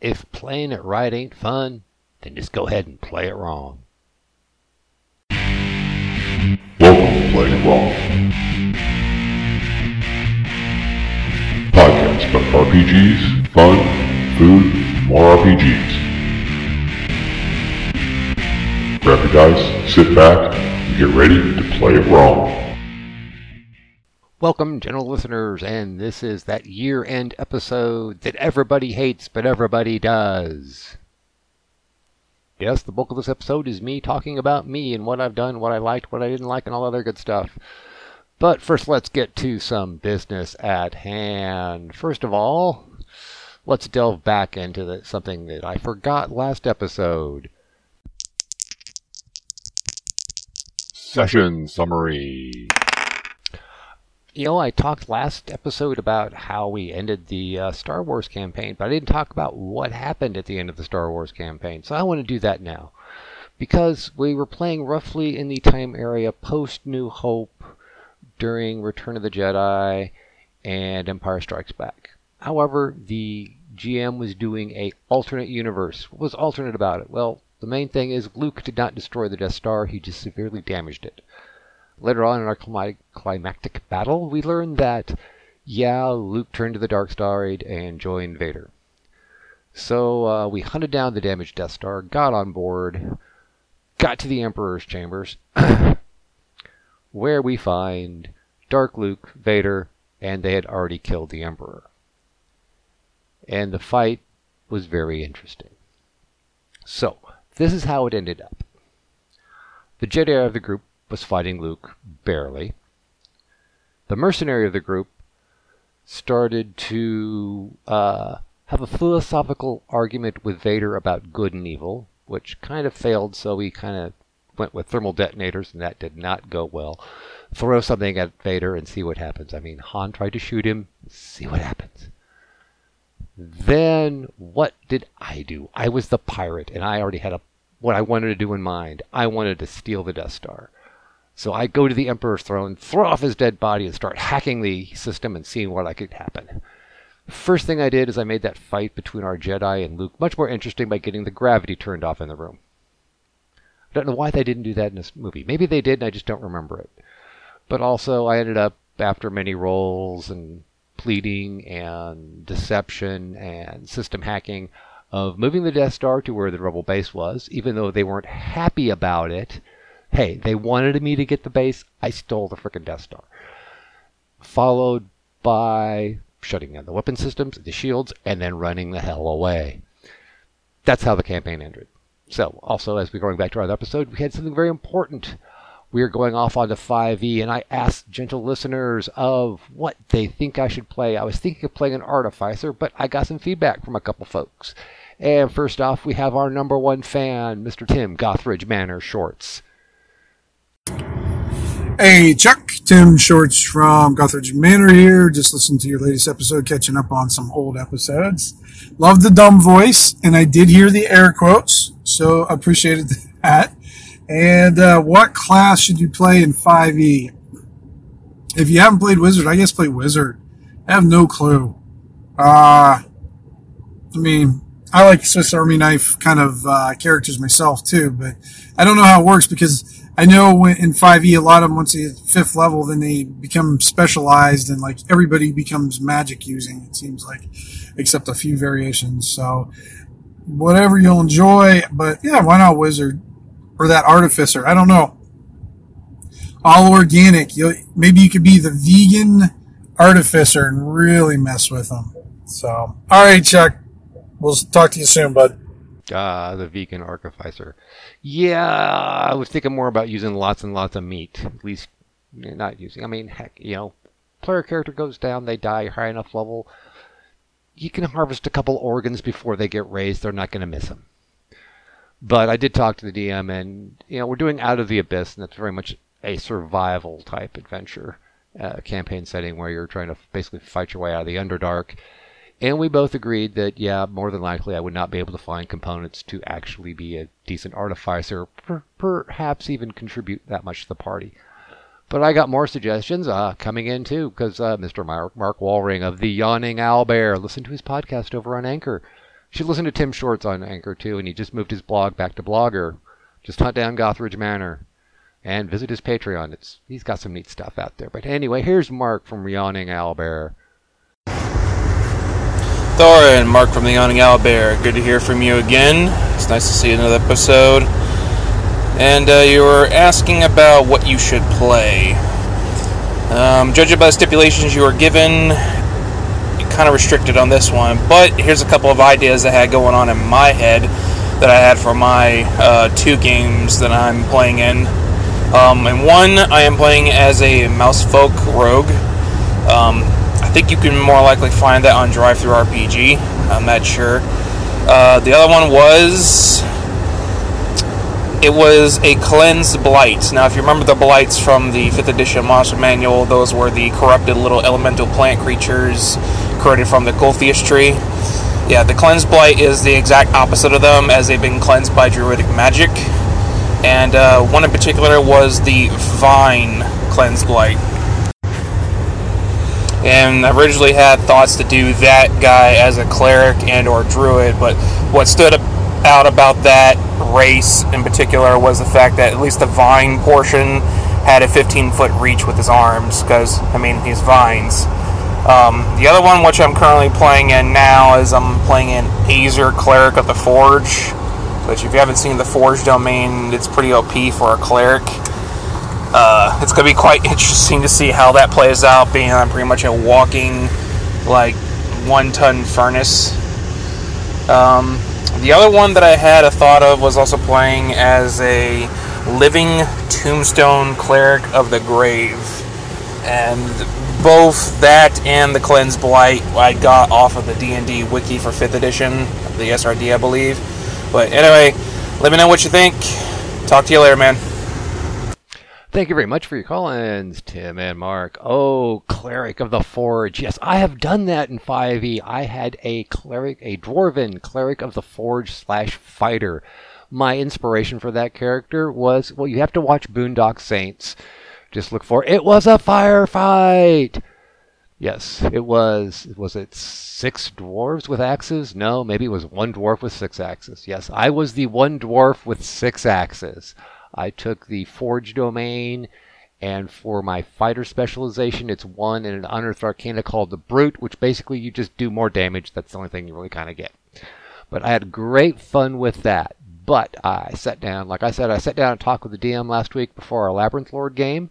if playing it right ain't fun, then just go ahead and play it wrong. Welcome to Play It Wrong. Podcast about RPGs, fun, food, more RPGs. Grab your dice, sit back, and get ready to play it wrong. Welcome, general listeners, and this is that year end episode that everybody hates but everybody does. Yes, the bulk of this episode is me talking about me and what I've done, what I liked, what I didn't like, and all other good stuff. But first, let's get to some business at hand. First of all, let's delve back into the, something that I forgot last episode. Session Summary. You know, I talked last episode about how we ended the uh, Star Wars campaign, but I didn't talk about what happened at the end of the Star Wars campaign. So I want to do that now. Because we were playing roughly in the time area post New Hope during Return of the Jedi and Empire Strikes Back. However, the GM was doing a alternate universe. What was alternate about it? Well, the main thing is Luke did not destroy the Death Star, he just severely damaged it. Later on in our climactic battle, we learn that, yeah, Luke turned to the dark side and joined Vader. So uh, we hunted down the damaged Death Star, got on board, got to the Emperor's chambers, where we find Dark Luke, Vader, and they had already killed the Emperor. And the fight was very interesting. So, this is how it ended up. The Jedi of the group was fighting Luke barely. The mercenary of the group started to uh, have a philosophical argument with Vader about good and evil, which kind of failed, so he kind of went with thermal detonators, and that did not go well. Throw something at Vader and see what happens. I mean, Han tried to shoot him, see what happens. Then, what did I do? I was the pirate, and I already had a, what I wanted to do in mind. I wanted to steal the Death Star. So I go to the Emperor's throne, throw off his dead body, and start hacking the system and seeing what I could happen. First thing I did is I made that fight between our Jedi and Luke much more interesting by getting the gravity turned off in the room. I don't know why they didn't do that in this movie. Maybe they did and I just don't remember it. But also, I ended up, after many rolls and pleading and deception and system hacking, of moving the Death Star to where the Rebel base was, even though they weren't happy about it Hey, they wanted me to get the base. I stole the frickin' Death Star. Followed by shutting down the weapon systems, the shields, and then running the hell away. That's how the campaign ended. So, also, as we're going back to our other episode, we had something very important. We are going off onto 5e, and I asked gentle listeners of what they think I should play. I was thinking of playing an Artificer, but I got some feedback from a couple folks. And first off, we have our number one fan, Mr. Tim Gothridge Manor Shorts. Hey, Chuck, Tim Shorts from Gothridge Manor here. Just listened to your latest episode, catching up on some old episodes. Love the dumb voice, and I did hear the air quotes, so appreciated that. And uh, what class should you play in 5e? If you haven't played Wizard, I guess play Wizard. I have no clue. Uh, I mean, I like Swiss Army knife kind of uh, characters myself too, but I don't know how it works because I know in 5e, a lot of them, once they hit fifth level, then they become specialized and like everybody becomes magic using, it seems like, except a few variations. So whatever you'll enjoy, but yeah, why not wizard or that artificer? I don't know. All organic. you maybe you could be the vegan artificer and really mess with them. So, all right, Chuck. We'll talk to you soon, bud. Ah, the vegan artificer. Yeah, I was thinking more about using lots and lots of meat. At least not using. I mean, heck, you know, player character goes down, they die high enough level. You can harvest a couple organs before they get raised. They're not going to miss them. But I did talk to the DM, and you know, we're doing Out of the Abyss, and that's very much a survival type adventure uh, campaign setting where you're trying to basically fight your way out of the Underdark and we both agreed that, yeah, more than likely I would not be able to find components to actually be a decent artificer, per- perhaps even contribute that much to the party. But I got more suggestions uh, coming in too, because uh, Mr. Mark, Mark Walring of the Yawning Owlbear, listen to his podcast over on Anchor. should listen to Tim Shorts on Anchor too, and he just moved his blog back to Blogger. Just hunt down Gothridge Manor and visit his Patreon. It's he's got some neat stuff out there. But anyway, here's Mark from Yawning Owlbear. Thor and Mark from the Yawning Owlbear. Good to hear from you again. It's nice to see another episode. And uh, you were asking about what you should play. Um, judging by the stipulations you were given, you're kind of restricted on this one. But here's a couple of ideas I had going on in my head that I had for my uh, two games that I'm playing in. Um, and one, I am playing as a Mousefolk Rogue. Um, I think you can more likely find that on Drive Through RPG. I'm not sure. Uh, the other one was it was a cleansed blight. Now, if you remember the blights from the 5th edition monster manual, those were the corrupted little elemental plant creatures created from the Gulthias tree. Yeah, the cleansed blight is the exact opposite of them, as they've been cleansed by druidic magic. And uh, one in particular was the vine cleansed blight. And I originally had thoughts to do that guy as a cleric and or druid, but what stood out about that race in particular was the fact that at least the vine portion had a 15 foot reach with his arms, because, I mean, he's vines. Um, the other one, which I'm currently playing in now, is I'm playing an Azer Cleric of the Forge. Which, if you haven't seen the Forge domain, it's pretty OP for a cleric. Uh, it's going to be quite interesting to see how that plays out, being I'm pretty much a walking, like, one ton furnace. Um, the other one that I had a thought of was also playing as a living tombstone cleric of the grave. And both that and the cleanse blight I got off of the D&D wiki for 5th edition, the SRD I believe. But anyway, let me know what you think. Talk to you later, man. Thank you very much for your call-ins, Tim and Mark. Oh, Cleric of the Forge. Yes, I have done that in 5e. I had a cleric, a dwarven Cleric of the Forge slash fighter. My inspiration for that character was, well, you have to watch Boondock Saints. Just look for, it was a firefight! Yes, it was. Was it six dwarves with axes? No, maybe it was one dwarf with six axes. Yes, I was the one dwarf with six axes. I took the Forge domain, and for my fighter specialization, it's one in an unearthed arcana called the Brute, which basically you just do more damage. That's the only thing you really kind of get. But I had great fun with that. But I sat down, like I said, I sat down and talked with the DM last week before our Labyrinth Lord game,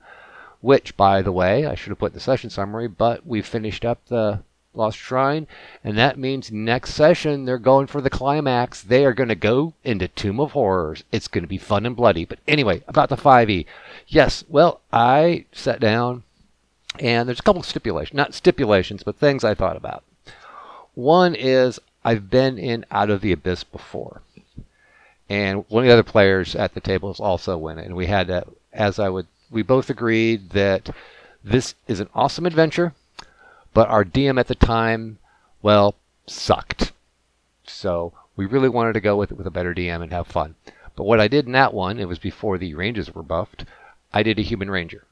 which, by the way, I should have put in the session summary, but we finished up the Lost Shrine, and that means next session they're going for the climax. They are going to go into Tomb of Horrors. It's going to be fun and bloody. But anyway, about the 5e. Yes, well, I sat down, and there's a couple stipulations, not stipulations, but things I thought about. One is I've been in Out of the Abyss before, and one of the other players at the table is also it, and we had as I would. We both agreed that this is an awesome adventure but our DM at the time, well, sucked. So we really wanted to go with with a better DM and have fun. But what I did in that one, it was before the Rangers were buffed, I did a human ranger.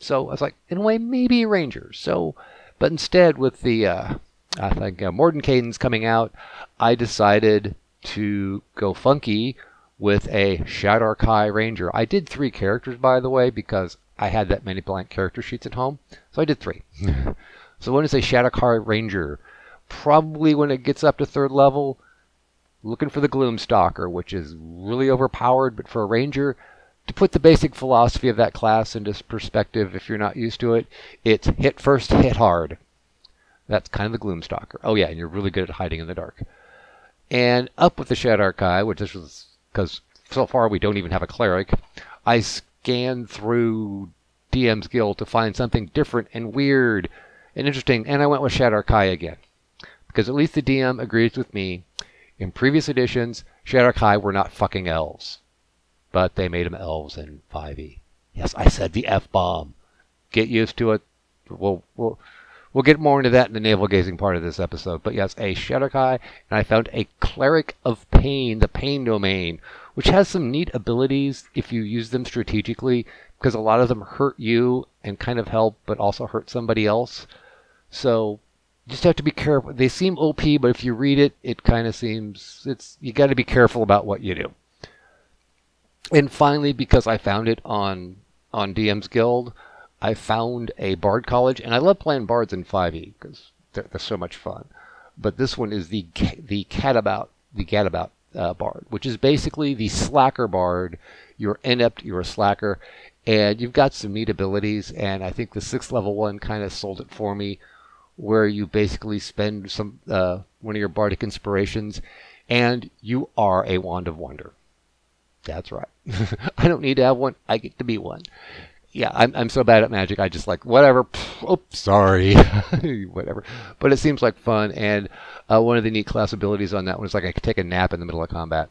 So I was like, in a way, maybe a ranger. So, but instead, with the, uh, I think, uh, Mordenkainen's coming out, I decided to go funky with a Shadar-kai ranger. I did three characters, by the way, because I had that many blank character sheets at home. So I did three. So when a Shadar-kai Ranger, probably when it gets up to third level, looking for the Gloomstalker, which is really overpowered, but for a Ranger, to put the basic philosophy of that class into perspective, if you're not used to it, it's hit first, hit hard. That's kind of the Gloomstalker. Oh yeah, and you're really good at hiding in the dark. And up with the Shadar-kai, which this was because so far we don't even have a cleric. I scanned through DM's Guild to find something different and weird and interesting. And I went with Shadar-kai again. Because at least the DM agrees with me. In previous editions, Shadar-kai were not fucking elves. But they made them elves in 5e. Yes, I said the F bomb. Get used to it. We'll, we'll, we'll get more into that in the navel gazing part of this episode. But yes, a Shadar-kai, and I found a Cleric of Pain, the Pain domain, which has some neat abilities if you use them strategically, because a lot of them hurt you and kind of help, but also hurt somebody else. So just have to be careful. They seem OP, but if you read it, it kind of seems it's you got to be careful about what you do. And finally, because I found it on on DM's Guild, I found a Bard College, and I love playing Bards in 5e because they're, they're, so much fun. But this one is the the Catabout the Gadabout uh, Bard, which is basically the Slacker Bard. You're inept, you're a slacker, and you've got some neat abilities. And I think the sixth level one kind of sold it for me, where you basically spend some uh, one of your bardic inspirations, and you are a wand of wonder. That's right. I don't need to have one. I get to be one yeah, I'm, I'm so bad at magic. I just like whatever. Oops, sorry, whatever. But it seems like fun, and uh, one of the neat class abilities on that one is like I could take a nap in the middle of combat,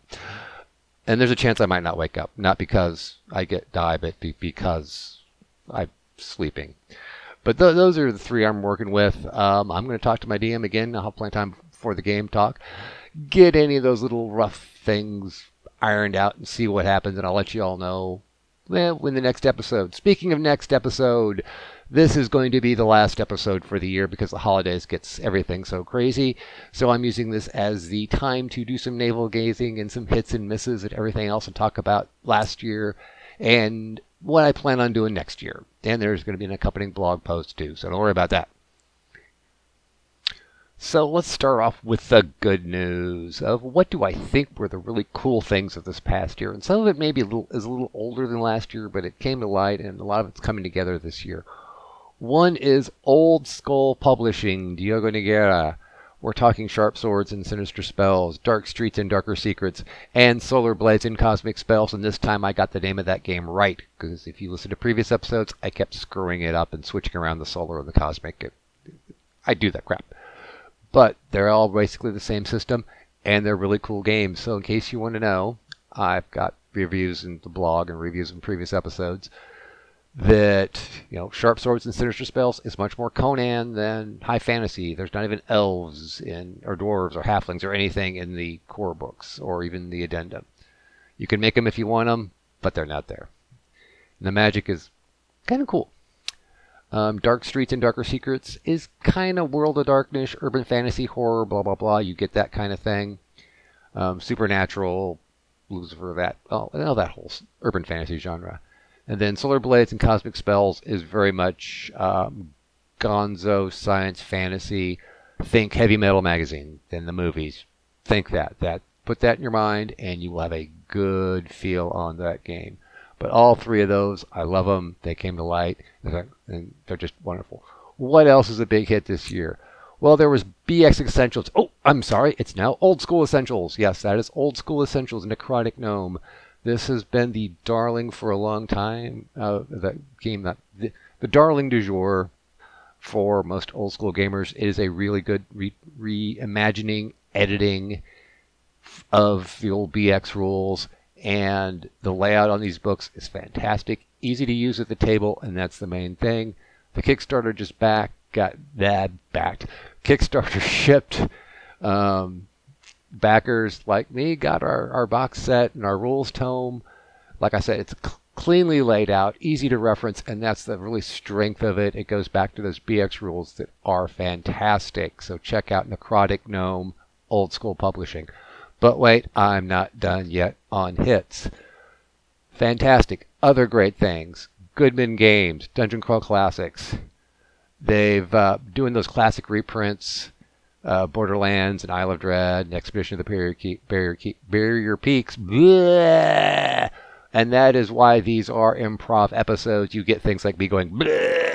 and there's a chance I might not wake up, not because I get die, but be, because I'm sleeping. But th- those are the three I'm working with. Um, I'm going to talk to my DM again. I'll have plenty of time for the game talk. Get any of those little rough things ironed out and see what happens, and I'll let you all know well, in the next episode. Speaking of next episode, this is going to be the last episode for the year because the holidays gets everything so crazy. So I'm using this as the time to do some navel gazing and some hits and misses and everything else and talk about last year and what I plan on doing next year. And there's going to be an accompanying blog post too, so don't worry about that. So let's start off with the good news of what do I think were the really cool things of this past year. And some of it maybe is a little older than last year, but it came to light and a lot of it's coming together this year. One is Old Skull Publishing, Diogo Nogueira. We're talking sharp swords and sinister spells, dark streets and darker secrets, and solar blades and cosmic spells. And this time I got the name of that game right, because if you listen to previous episodes, I kept screwing it up and switching around the solar and the cosmic. I do that crap but they're all basically the same system and they're really cool games. So in case you want to know, I've got reviews in the blog and reviews in previous episodes that you know sharp swords and sinister spells is much more Conan than high fantasy. There's not even elves in or dwarves or halflings or anything in the core books or even the addendum. You can make them if you want them, but they're not there. And the magic is kind of cool. Um, Dark Streets and Darker Secrets is kind of World of Darkness, urban fantasy, horror, blah blah blah. You get that kind of thing. Um, Supernatural, Lucifer, that oh, all that whole urban fantasy genre. And then Solar Blades and Cosmic Spells is very much um, gonzo science fantasy. Think heavy metal magazine than the movies. Think that. That put that in your mind, and you will have a good feel on that game. But all three of those, I love them. They came to light, and they're just wonderful. What else is a big hit this year? Well, there was BX Essentials. Oh, I'm sorry, it's now Old School Essentials. Yes, that is Old School Essentials Necrotic Gnome. This has been the darling for a long time. Uh, the game that the, the darling du jour for most old school gamers. It is a really good re- reimagining, editing of the old BX rules and the layout on these books is fantastic, easy to use at the table, and that's the main thing. The Kickstarter just back got that backed. Kickstarter shipped. Um, backers like me got our, our box set and our rules tome. Like I said, it's cl- cleanly laid out, easy to reference, and that's the really strength of it. It goes back to those BX rules that are fantastic. So check out Necrotic Gnome, Old Skull Publishing. But wait, I'm not done yet on hits. Fantastic. Other great things. Goodman Games, Dungeon Crawl Classics. They've uh, doing those classic reprints, uh, Borderlands and Isle of Dread, and Expedition of the Barrier, Barrier, Barrier Peaks. Bleh! And that is why these are improv episodes. You get things like me going, Bleh!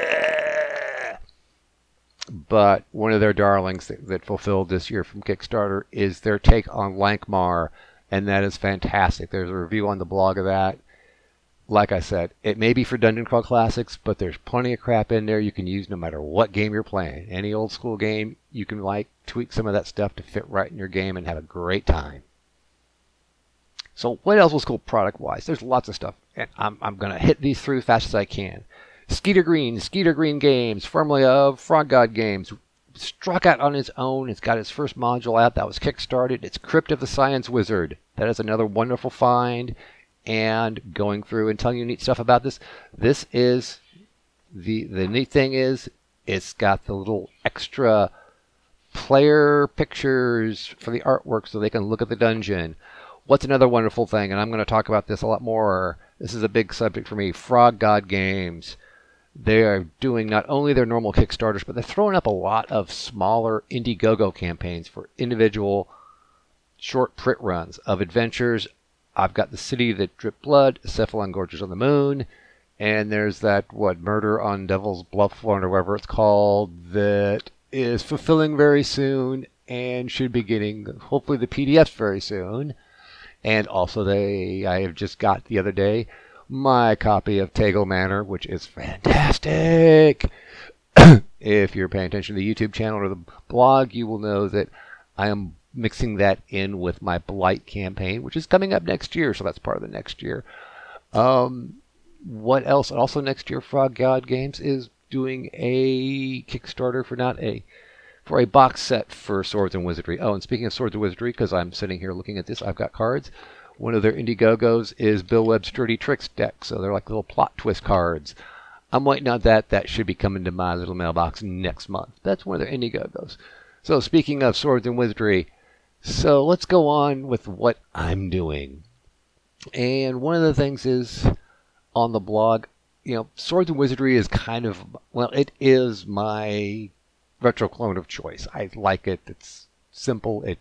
but one of their darlings that, that, fulfilled this year from Kickstarter is their take on Lankhmar, and that is fantastic. There's a review on the blog of that. Like I said, it may be for Dungeon Crawl Classics, but there's plenty of crap in there you can use no matter what game you're playing. Any old school game, you can like tweak some of that stuff to fit right in your game and have a great time. So what else was cool product wise? There's lots of stuff, and I'm, I'm going to hit these through as fast as I can. Skeeter Green, Skeeter Green Games, formerly of Frog God Games, struck out on its own. It's got its first module out that was kickstarted. It's Crypt of the Science Wizard. That is another wonderful find. And going through and telling you neat stuff about this. This is the the neat thing is it's got the little extra player pictures for the artwork so they can look at the dungeon. What's another wonderful thing? And I'm going to talk about this a lot more. This is a big subject for me. Frog God Games. They are doing not only their normal Kickstarters, but they're throwing up a lot of smaller Indiegogo campaigns for individual short print runs of adventures. I've got the City That Dripped Blood, Cephalon Gorges on the Moon, and there's that what Murder on Devil's Bluff or whatever it's called that is fulfilling very soon and should be getting hopefully the PDFs very soon. And also they I have just got the other day my copy of Tegel Manor, which is fantastic. if you're paying attention to the YouTube channel or the blog, you will know that I am mixing that in with my Blight campaign, which is coming up next year, so that's part of the next year. Um, what else? Also next year, Frog God Games is doing a Kickstarter for not a for a box set for Swords and Wizardry. Oh, and speaking of Swords and Wizardry, because I'm sitting here looking at this, I've got cards. One of their Indiegogos is Bill Webb's Dirty Tricks deck, so they're like little plot twist cards. I'm waiting on that. That should be coming to my little mailbox next month. That's one of their Indiegogos. So speaking of Swords and Wizardry, so let's go on with what I'm doing. And one of the things is on the blog, you know, Swords and Wizardry is kind of well, it is my retro clone of choice. I like it. It's simple. It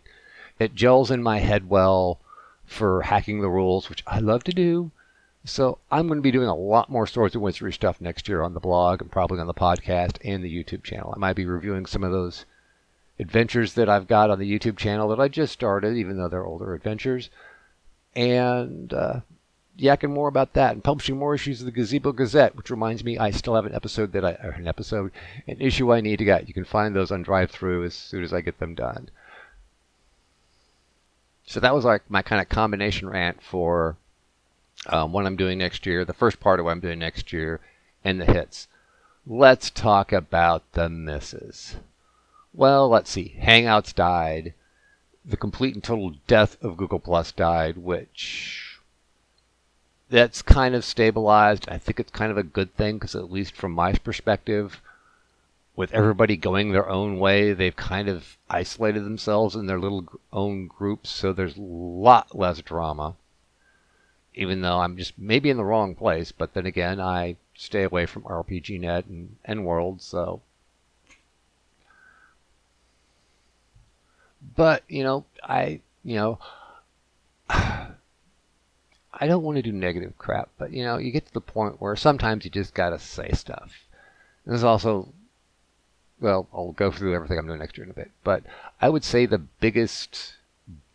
it gels in my head well for hacking the rules, which I love to do. So I'm going to be doing a lot more Swords and Wizardry stuff next year on the blog and probably on the podcast and the YouTube channel. I might be reviewing some of those adventures that I've got on the YouTube channel that I just started, even though they're older adventures, and uh, yakking more about that and publishing more issues of the Gazebo Gazette, which reminds me I still have an episode that I an episode, an issue I need to get. You can find those on drive through as soon as I get them done. So that was like my kind of combination rant for um, what I'm doing next year, the first part of what I'm doing next year, and the hits. Let's talk about the misses. Well, let's see. Hangouts died. The complete and total death of Google Plus died, which that's kind of stabilized. I think it's kind of a good thing because, at least from my perspective, with everybody going their own way, they've kind of isolated themselves in their little own groups, so there's a lot less drama. Even though I'm just maybe in the wrong place, but then again, I stay away from RPGNet and, and World, so. But, you know, I, you know, I don't want to do negative crap, but, you know, you get to the point where sometimes you just gotta say stuff. There's also well, I'll go through everything I'm doing next year in a bit, but I would say the biggest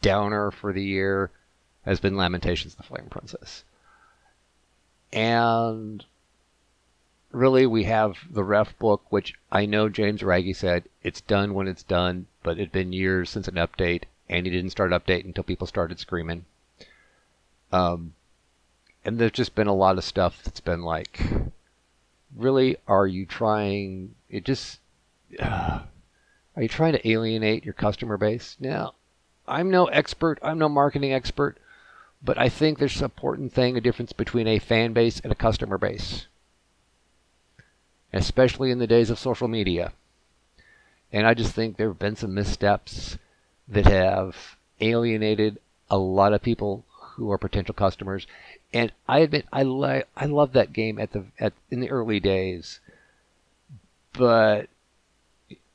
downer for the year has been Lamentations the Flame Princess. And really, we have the ref book, which I know James Raggi said it's done when it's done, but it'd been years since an update, and he didn't start updating until people started screaming. Um, and there's just been a lot of stuff that's been like, really, are you trying? It just uh, are you trying to alienate your customer base? Now, I'm no expert, I'm no marketing expert, but I think there's an important thing, a difference between a fan base and a customer base, especially in the days of social media. And I just think there have been some missteps that have alienated a lot of people who are potential customers. And I admit I I love that game at the at in the early days, but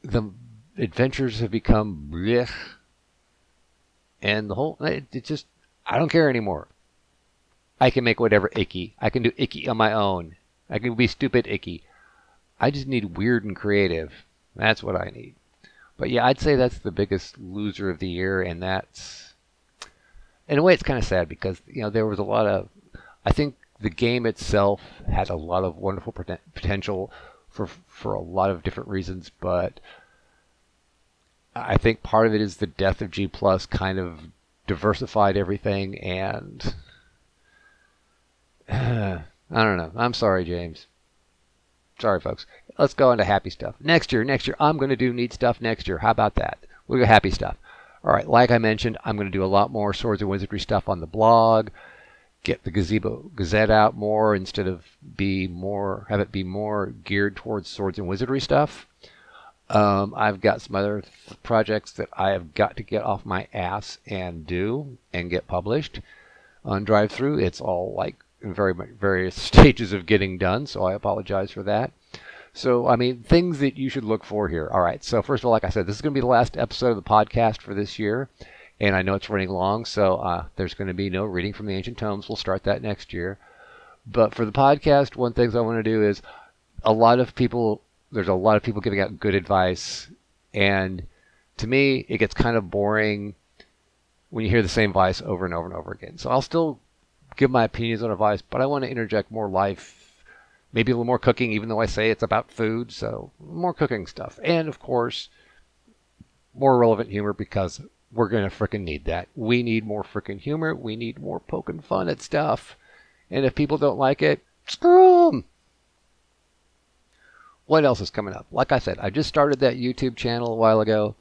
the adventures have become blech, and the whole it, it just I don't care anymore. I can make whatever icky. I can do icky on my own. I can be stupid icky. I just need weird and creative. That's what I need. But yeah, I'd say that's the biggest loser of the year, and that's in a way it's kind of sad because you know there was a lot of I think the game itself had a lot of wonderful potential for for a lot of different reasons, but I think part of it is the death of G Plus kind of diversified everything, and I don't know. I'm sorry, James. Sorry, folks. Let's go into happy stuff. Next year, next year, I'm going to do neat stuff next year. How about that? We'll go happy stuff. All right, like I mentioned, I'm going to do a lot more Swords and Wizardry stuff on the blog get the gazebo gazette out more instead of be more have it be more geared towards swords and wizardry stuff. Um, I've got some other th- projects that I have got to get off my ass and do and get published on Drive Through. It's all like in very various stages of getting done, so I apologize for that. So, I mean, things that you should look for here. All right. So, first of all, like I said, this is going to be the last episode of the podcast for this year. And I know it's running long, so uh, there's going to be no reading from the ancient tomes. We'll start that next year. But for the podcast, one thing I want to do is a lot of people, there's a lot of people giving out good advice. And to me, it gets kind of boring when you hear the same advice over and over and over again. So I'll still give my opinions on advice, but I want to interject more life, maybe a little more cooking, even though I say it's about food. So more cooking stuff. And of course, more relevant humor because we're going to fricking need that. We need more fricking humor. We need more poking fun at stuff. And if people don't like it, screw them. What else is coming up? Like I said, I just started that YouTube channel a while ago,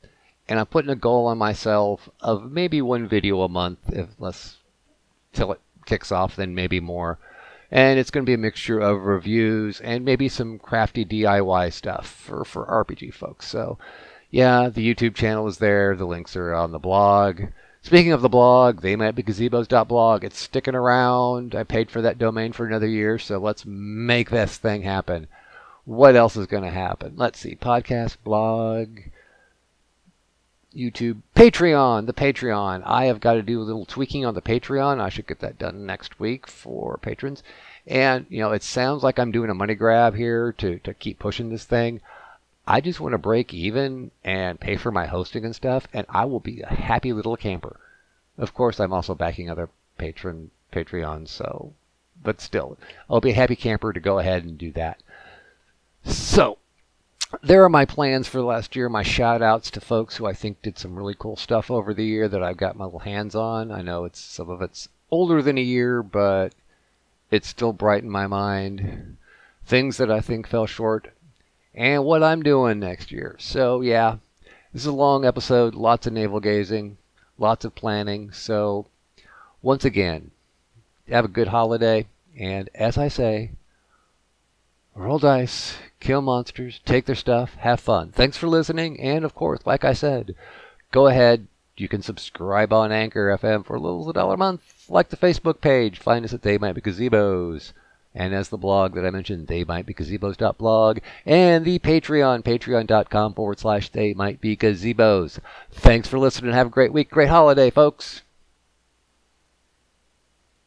and I'm putting a goal on myself of maybe one video a month, if less, till it kicks off, then maybe more. And it's going to be a mixture of reviews and maybe some crafty DIY stuff for, for RPG folks. So, yeah, the YouTube channel is there. The links are on the blog. Speaking of the blog, they might be gazebos.blog. It's sticking around. I paid for that domain for another year, so let's make this thing happen. What else is going to happen? Let's see. Podcast, blog, YouTube, Patreon, the Patreon. I have got to do a little tweaking on the Patreon. I should get that done next week for patrons. And, you know, it sounds like I'm doing a money grab here to, to keep pushing this thing. I just want to break even and pay for my hosting and stuff, and I will be a happy little camper. Of course, I'm also backing other patron Patreons, so, but still, I'll be a happy camper to go ahead and do that. So, there are my plans for last year. My shout outs to folks who I think did some really cool stuff over the year that I've got my little hands on. I know it's some of it's older than a year, but it's still bright in my mind. Things that I think fell short and what I'm doing next year. So, yeah, this is a long episode, lots of navel gazing, lots of planning. So, once again, have a good holiday. And as I say, roll dice, kill monsters, take their stuff, have fun. Thanks for listening. And of course, like I said, go ahead. You can subscribe on Anchor FM for a little a dollar a month. Like the Facebook page. Find us at They Might Be Gazebos. And as the blog that I mentioned, they might be gazebos.blog, and the Patreon, patreon.com forward slash they might be gazebos. Thanks for listening. Have a great week. Great holiday, folks.